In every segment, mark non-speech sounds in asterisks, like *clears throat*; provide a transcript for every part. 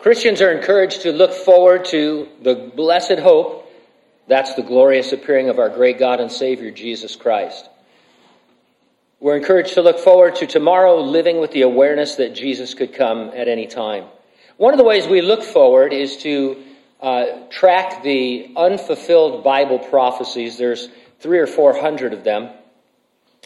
Christians are encouraged to look forward to the blessed hope. That's the glorious appearing of our great God and Savior, Jesus Christ. We're encouraged to look forward to tomorrow living with the awareness that Jesus could come at any time. One of the ways we look forward is to uh, track the unfulfilled Bible prophecies. There's three or four hundred of them.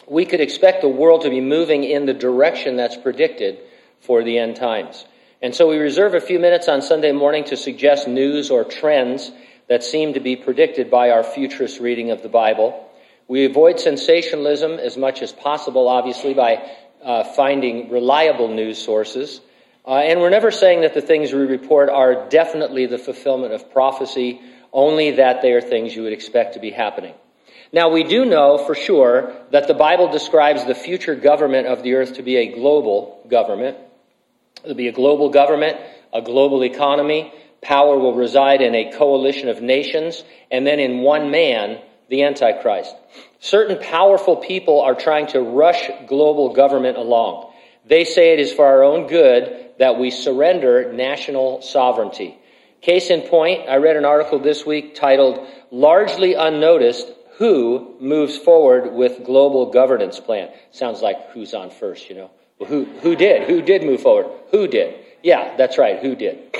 We could expect the world to be moving in the direction that's predicted for the end times. And so we reserve a few minutes on Sunday morning to suggest news or trends that seem to be predicted by our futurist reading of the Bible. We avoid sensationalism as much as possible, obviously, by uh, finding reliable news sources. Uh, and we're never saying that the things we report are definitely the fulfillment of prophecy, only that they are things you would expect to be happening. Now, we do know for sure that the Bible describes the future government of the earth to be a global government. It'll be a global government, a global economy. Power will reside in a coalition of nations, and then in one man, the Antichrist. Certain powerful people are trying to rush global government along. They say it is for our own good that we surrender national sovereignty. Case in point, I read an article this week titled Largely Unnoticed Who Moves Forward with Global Governance Plan. Sounds like who's on first, you know. Well, who, who did? Who did move forward? Who did? Yeah, that's right. Who did?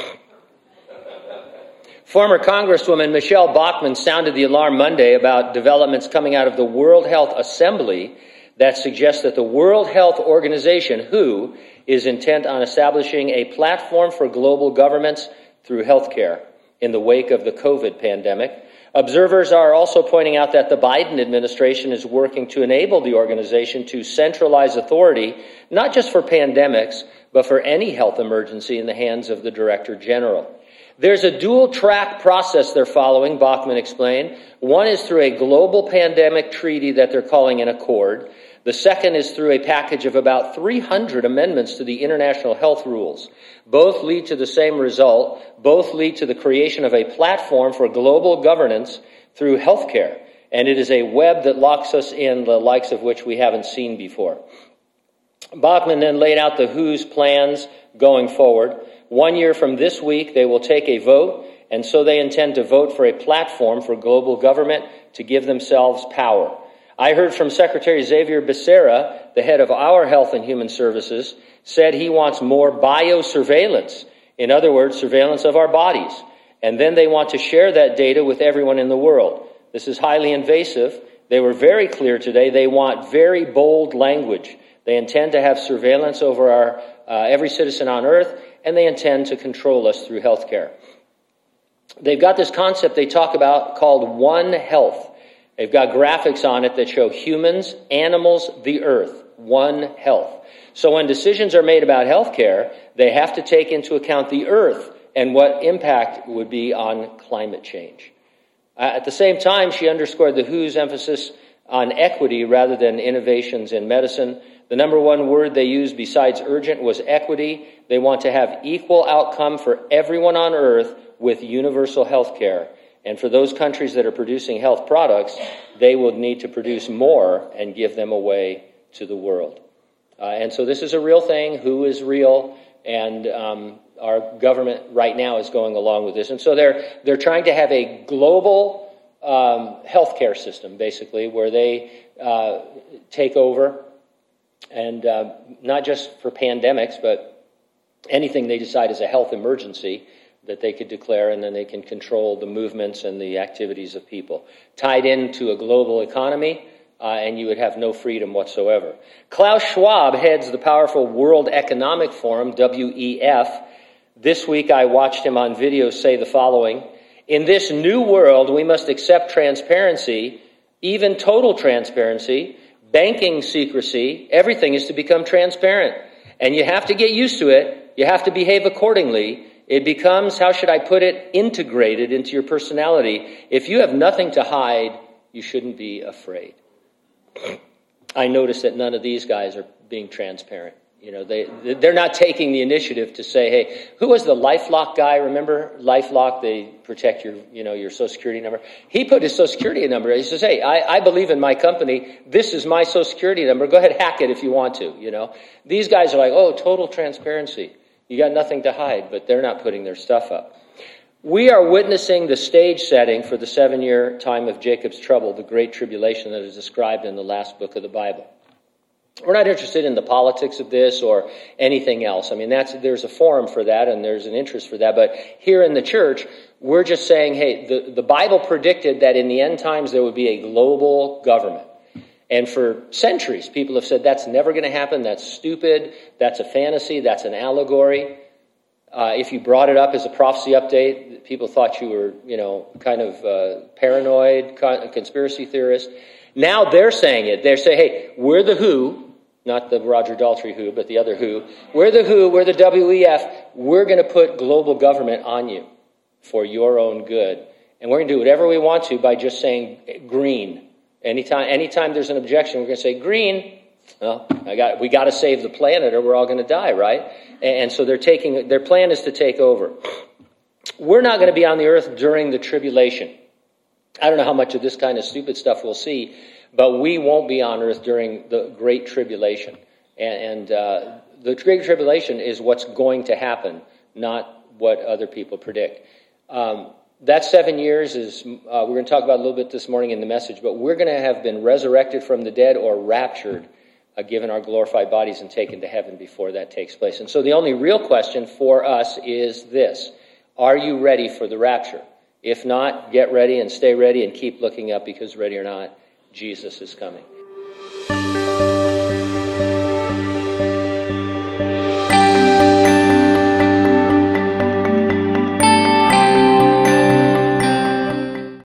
Former Congresswoman Michele Bachmann sounded the alarm Monday about developments coming out of the World Health Assembly that suggest that the World Health Organization, WHO, is intent on establishing a platform for global governments through healthcare in the wake of the COVID pandemic. Observers are also pointing out that the Biden administration is working to enable the organization to centralize authority, not just for pandemics, but for any health emergency in the hands of the Director General. There's a dual track process they're following, Bachmann explained. One is through a global pandemic treaty that they're calling an accord. The second is through a package of about 300 amendments to the international health rules. Both lead to the same result. Both lead to the creation of a platform for global governance through healthcare. And it is a web that locks us in the likes of which we haven't seen before. Bachmann then laid out the WHO's plans going forward. One year from this week, they will take a vote, and so they intend to vote for a platform for global government to give themselves power. I heard from Secretary Xavier Becerra, the head of our Health and Human Services, said he wants more biosurveillance. In other words, surveillance of our bodies. And then they want to share that data with everyone in the world. This is highly invasive. They were very clear today. They want very bold language. They intend to have surveillance over our, uh, every citizen on earth, and they intend to control us through healthcare. They've got this concept they talk about called One Health. They've got graphics on it that show humans, animals, the earth, One Health. So when decisions are made about healthcare, they have to take into account the earth and what impact would be on climate change. Uh, at the same time, she underscored the WHO's emphasis on equity rather than innovations in medicine. The number one word they used besides urgent was equity. They want to have equal outcome for everyone on earth with universal health care. And for those countries that are producing health products, they will need to produce more and give them away to the world. Uh, and so this is a real thing. Who is real? And um, our government right now is going along with this. And so they're, they're trying to have a global um, healthcare system, basically, where they uh, take over and uh, not just for pandemics, but anything they decide is a health emergency that they could declare, and then they can control the movements and the activities of people. Tied into a global economy, uh, and you would have no freedom whatsoever. Klaus Schwab heads the powerful World Economic Forum, WEF. This week I watched him on video say the following In this new world, we must accept transparency, even total transparency banking secrecy, everything is to become transparent. And you have to get used to it. You have to behave accordingly. It becomes, how should I put it, integrated into your personality. If you have nothing to hide, you shouldn't be afraid. *clears throat* I notice that none of these guys are being transparent. You know, they, they're not taking the initiative to say, hey, who was the LifeLock guy? Remember LifeLock? They protect your, you know, your social security number. He put his social security number. He says, hey, I, I believe in my company. This is my social security number. Go ahead, hack it if you want to, you know. These guys are like, oh, total transparency. You got nothing to hide, but they're not putting their stuff up. We are witnessing the stage setting for the seven year time of Jacob's trouble, the great tribulation that is described in the last book of the Bible. We're not interested in the politics of this or anything else. I mean, that's, there's a forum for that and there's an interest for that. But here in the church, we're just saying, hey, the, the Bible predicted that in the end times there would be a global government. And for centuries, people have said that's never going to happen. That's stupid. That's a fantasy. That's an allegory. Uh, if you brought it up as a prophecy update, people thought you were, you know, kind of uh, paranoid, con- conspiracy theorist. Now they're saying it. They're saying, hey, we're the WHO, not the Roger Daltrey WHO, but the other WHO. We're the WHO, we're the WEF. We're going to put global government on you for your own good. And we're going to do whatever we want to by just saying green. Anytime, anytime there's an objection, we're going to say green. Well, I got, we got to save the planet or we're all going to die, right? And so they're taking, their plan is to take over. We're not going to be on the earth during the tribulation. I don't know how much of this kind of stupid stuff we'll see, but we won't be on earth during the great tribulation. And, and uh, the great tribulation is what's going to happen, not what other people predict. Um, that seven years is, uh, we're going to talk about a little bit this morning in the message, but we're going to have been resurrected from the dead or raptured uh, given our glorified bodies and taken to heaven before that takes place. And so the only real question for us is this Are you ready for the rapture? If not, get ready and stay ready and keep looking up because, ready or not, Jesus is coming.